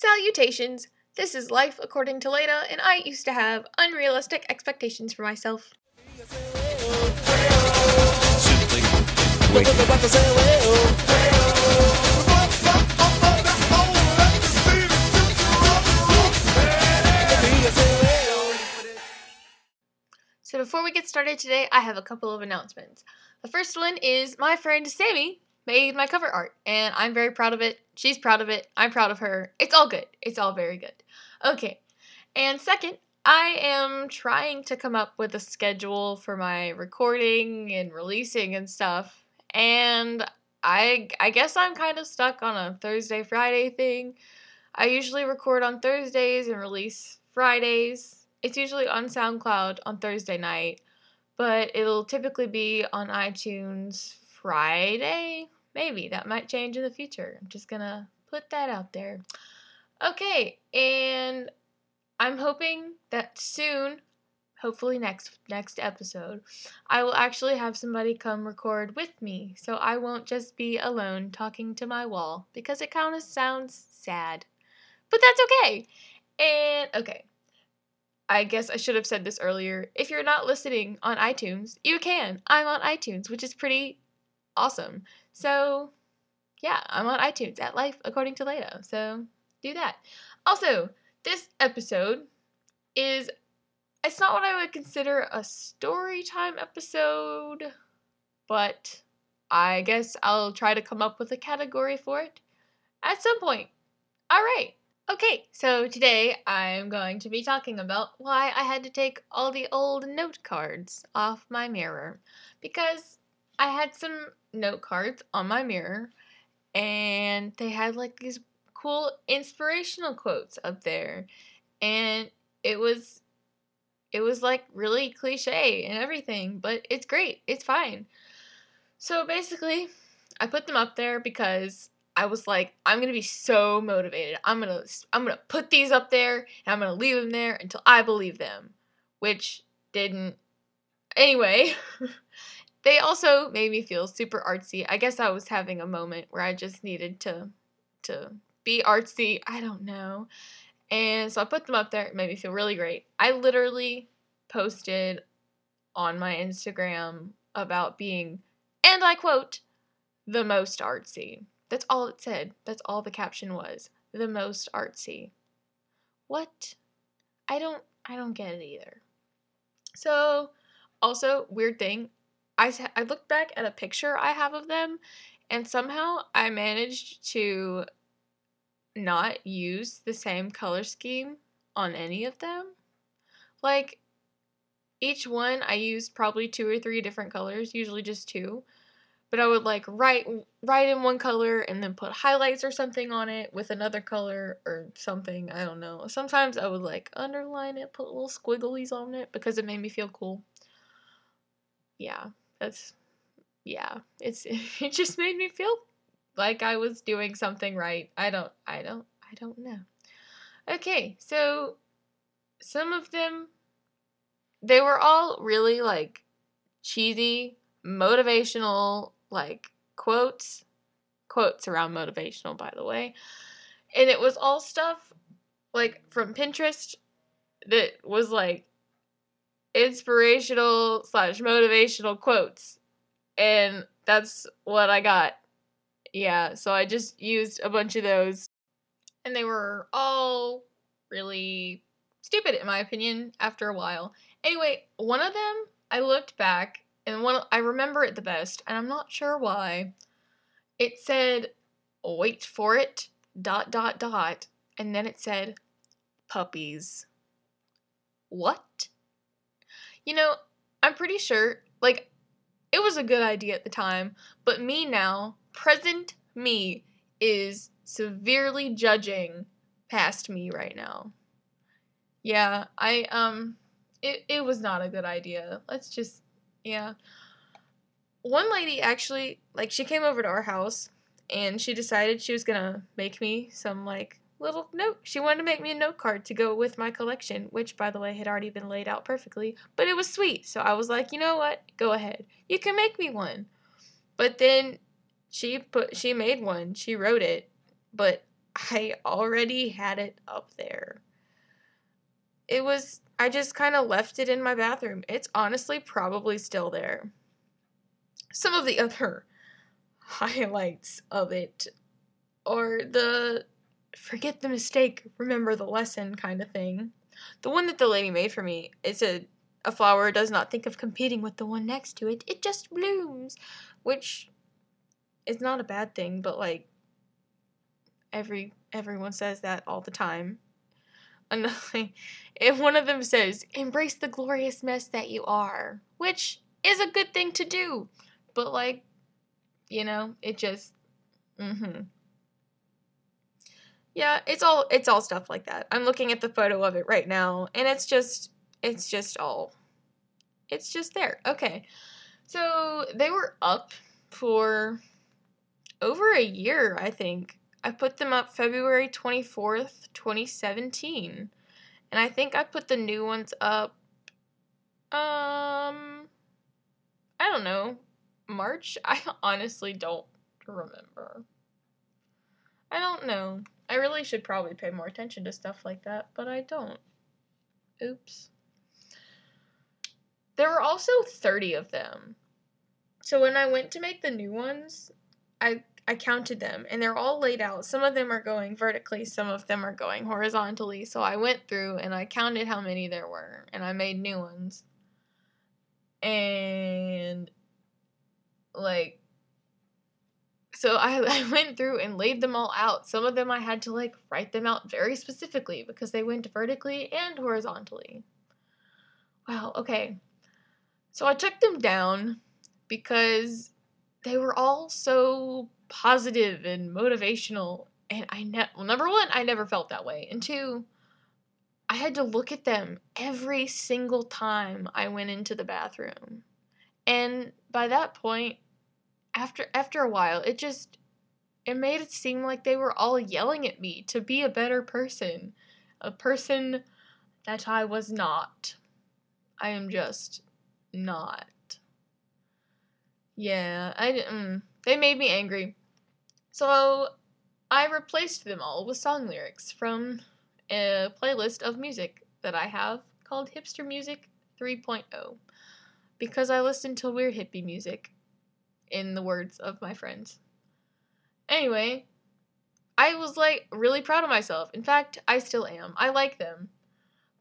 Salutations! This is Life According to Leda, and I used to have unrealistic expectations for myself. So, before we get started today, I have a couple of announcements. The first one is my friend Sammy made my cover art, and I'm very proud of it. She's proud of it. I'm proud of her. It's all good. It's all very good. Okay. And second, I am trying to come up with a schedule for my recording and releasing and stuff. And I I guess I'm kind of stuck on a Thursday Friday thing. I usually record on Thursdays and release Fridays. It's usually on SoundCloud on Thursday night, but it'll typically be on iTunes Friday. Maybe that might change in the future. I'm just gonna put that out there. Okay, and I'm hoping that soon, hopefully next next episode, I will actually have somebody come record with me, so I won't just be alone talking to my wall because it kind of sounds sad. But that's okay. And okay. I guess I should have said this earlier. If you're not listening on iTunes, you can. I'm on iTunes, which is pretty awesome. So, yeah, I'm on iTunes at Life According to Leda. So, do that. Also, this episode is it's not what I would consider a story time episode, but I guess I'll try to come up with a category for it at some point. All right. Okay, so today I'm going to be talking about why I had to take all the old note cards off my mirror because I had some note cards on my mirror and they had like these cool inspirational quotes up there and it was it was like really cliche and everything but it's great it's fine. So basically i put them up there because i was like i'm gonna be so motivated. I'm gonna i'm gonna put these up there and i'm gonna leave them there until i believe them which didn't anyway they also made me feel super artsy i guess i was having a moment where i just needed to to be artsy i don't know and so I put them up there. It made me feel really great. I literally posted on my Instagram about being, and I quote, the most artsy. That's all it said. That's all the caption was. The most artsy. What? I don't I don't get it either. So, also weird thing, I I looked back at a picture I have of them and somehow I managed to not use the same color scheme on any of them. Like each one I used probably two or three different colors, usually just two. But I would like write write in one color and then put highlights or something on it with another color or something, I don't know. Sometimes I would like underline it, put little squigglies on it because it made me feel cool. Yeah, that's yeah, it's it just made me feel like I was doing something right. I don't I don't I don't know. Okay, so some of them they were all really like cheesy, motivational like quotes quotes around motivational by the way. And it was all stuff like from Pinterest that was like inspirational slash motivational quotes. And that's what I got yeah, so I just used a bunch of those. And they were all really stupid, in my opinion, after a while. Anyway, one of them, I looked back, and one I remember it the best, and I'm not sure why. It said, wait for it, dot, dot, dot, and then it said, puppies. What? You know, I'm pretty sure, like, it was a good idea at the time, but me now, present me, is severely judging past me right now. Yeah, I, um, it, it was not a good idea. Let's just, yeah. One lady actually, like, she came over to our house and she decided she was gonna make me some, like, little note. She wanted to make me a note card to go with my collection, which, by the way, had already been laid out perfectly, but it was sweet. So I was like, you know what? Go ahead. You can make me one. But then she put, she made one. She wrote it, but I already had it up there. It was, I just kind of left it in my bathroom. It's honestly probably still there. Some of the other highlights of it are the forget the mistake, remember the lesson kind of thing. The one that the lady made for me, it's a a flower does not think of competing with the one next to it. It just blooms, which is not a bad thing, but like every everyone says that all the time. Another, if one of them says, "Embrace the glorious mess that you are," which is a good thing to do, but like, you know, it just, mm-hmm. Yeah, it's all it's all stuff like that. I'm looking at the photo of it right now, and it's just it's just all it's just there. Okay. So they were up for over a year, I think. I put them up February 24th, 2017. And I think I put the new ones up um I don't know, March. I honestly don't remember. I don't know. I really should probably pay more attention to stuff like that, but I don't. Oops. There were also 30 of them. So when I went to make the new ones, I I counted them and they're all laid out. Some of them are going vertically, some of them are going horizontally. So I went through and I counted how many there were and I made new ones. And like so I, I went through and laid them all out. Some of them I had to like write them out very specifically because they went vertically and horizontally. Wow, okay. So I took them down because they were all so positive and motivational and I ne- well number 1 I never felt that way and two I had to look at them every single time I went into the bathroom. And by that point after after a while it just it made it seem like they were all yelling at me to be a better person, a person that I was not. I am just not. Yeah, I mm, they made me angry. So I replaced them all with song lyrics from a playlist of music that I have called Hipster Music 3.0 because I listen to weird hippie music in the words of my friends. Anyway, I was like really proud of myself. In fact, I still am. I like them.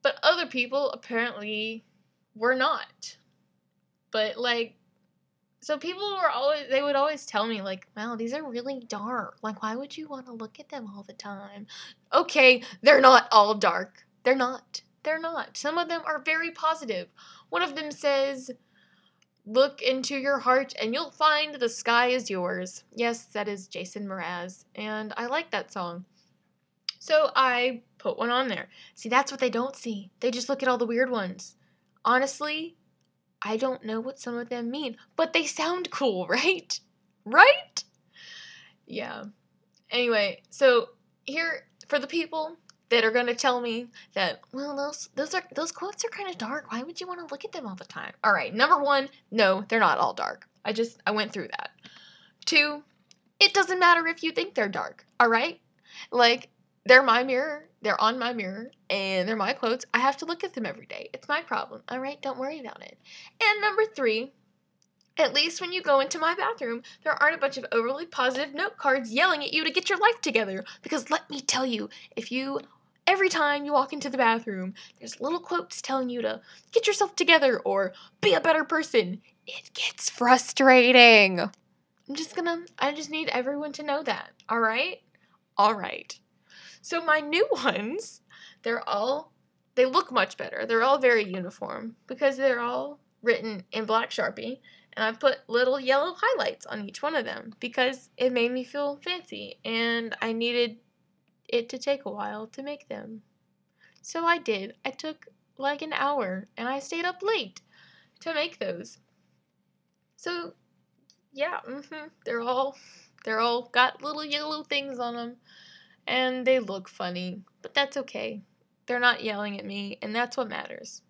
But other people apparently were not. But like so people were always they would always tell me like, "Wow, these are really dark. Like why would you want to look at them all the time?" Okay, they're not all dark. They're not. They're not. Some of them are very positive. One of them says, Look into your heart and you'll find the sky is yours. Yes, that is Jason Mraz, and I like that song. So I put one on there. See, that's what they don't see. They just look at all the weird ones. Honestly, I don't know what some of them mean, but they sound cool, right? Right? Yeah. Anyway, so here for the people that are going to tell me that well those those are those quotes are kind of dark. Why would you want to look at them all the time? All right, number 1, no, they're not all dark. I just I went through that. 2, it doesn't matter if you think they're dark. All right? Like they're my mirror, they're on my mirror, and they're my quotes. I have to look at them every day. It's my problem. All right, don't worry about it. And number 3, at least when you go into my bathroom, there aren't a bunch of overly positive note cards yelling at you to get your life together. Because let me tell you, if you every time you walk into the bathroom, there's little quotes telling you to get yourself together or be a better person. It gets frustrating. I'm just gonna, I just need everyone to know that. All right? All right. So my new ones, they're all, they look much better. They're all very uniform because they're all written in black Sharpie. And I put little yellow highlights on each one of them because it made me feel fancy and I needed it to take a while to make them. So I did. I took like an hour and I stayed up late to make those. So yeah, mm-hmm, they're all they're all got little yellow things on them and they look funny, but that's okay. They're not yelling at me and that's what matters.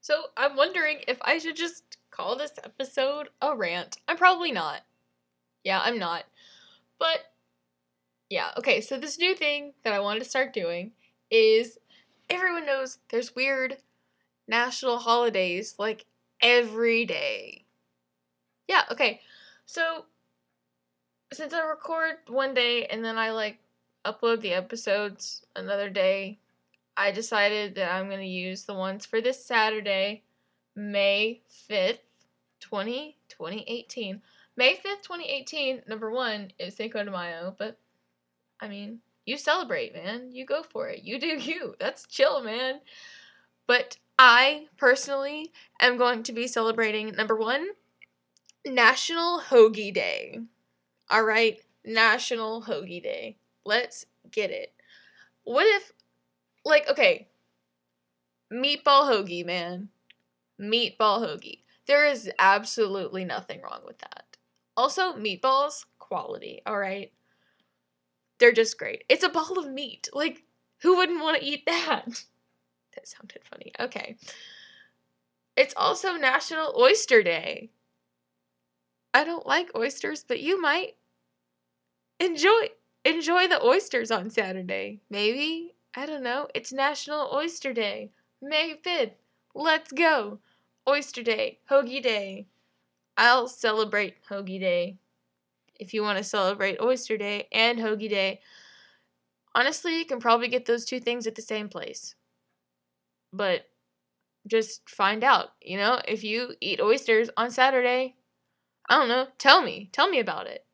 So I'm wondering if I should just call this episode a rant. I'm probably not. Yeah, I'm not. But Yeah, okay, so this new thing that I wanted to start doing is everyone knows there's weird national holidays like every day. Yeah, okay. So since I record one day and then I like upload the episodes another day, I decided that I'm going to use the ones for this Saturday, May 5th, 20, 2018. May 5th, 2018, number one is Cinco de Mayo, but I mean, you celebrate, man. You go for it. You do you. That's chill, man. But I personally am going to be celebrating number one, National Hoagie Day. All right, National Hoagie Day. Let's get it. What if, like, okay, meatball hoagie, man. Meatball hoagie. There is absolutely nothing wrong with that. Also, meatballs, quality, all right? They're just great. It's a ball of meat. Like, who wouldn't want to eat that? That sounded funny. Okay. It's also National Oyster Day. I don't like oysters, but you might enjoy enjoy the oysters on Saturday. Maybe. I don't know. It's National Oyster Day. May 5th. Let's go. Oyster Day, Hoagie Day. I'll celebrate Hoagie Day. If you want to celebrate Oyster Day and Hoagie Day, honestly, you can probably get those two things at the same place. But just find out, you know, if you eat oysters on Saturday, I don't know, tell me. Tell me about it.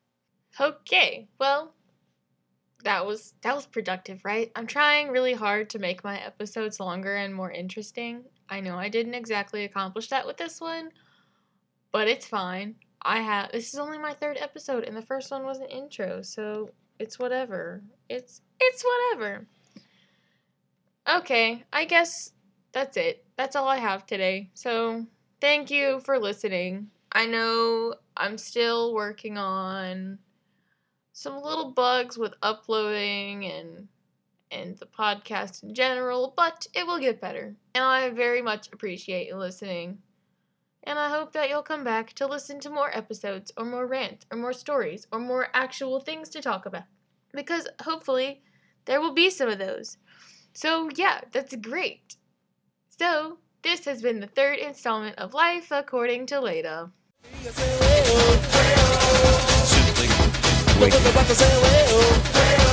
Okay. Well, that was that was productive, right? I'm trying really hard to make my episodes longer and more interesting. I know I didn't exactly accomplish that with this one, but it's fine. I have this is only my third episode and the first one was an intro, so it's whatever. It's it's whatever. Okay, I guess that's it. That's all I have today. So, thank you for listening. I know I'm still working on some little bugs with uploading and and the podcast in general, but it will get better. And I very much appreciate you listening. And I hope that you'll come back to listen to more episodes, or more rants, or more stories, or more actual things to talk about. Because hopefully there will be some of those. So, yeah, that's great. So, this has been the third installment of Life According to Leda. Waiting.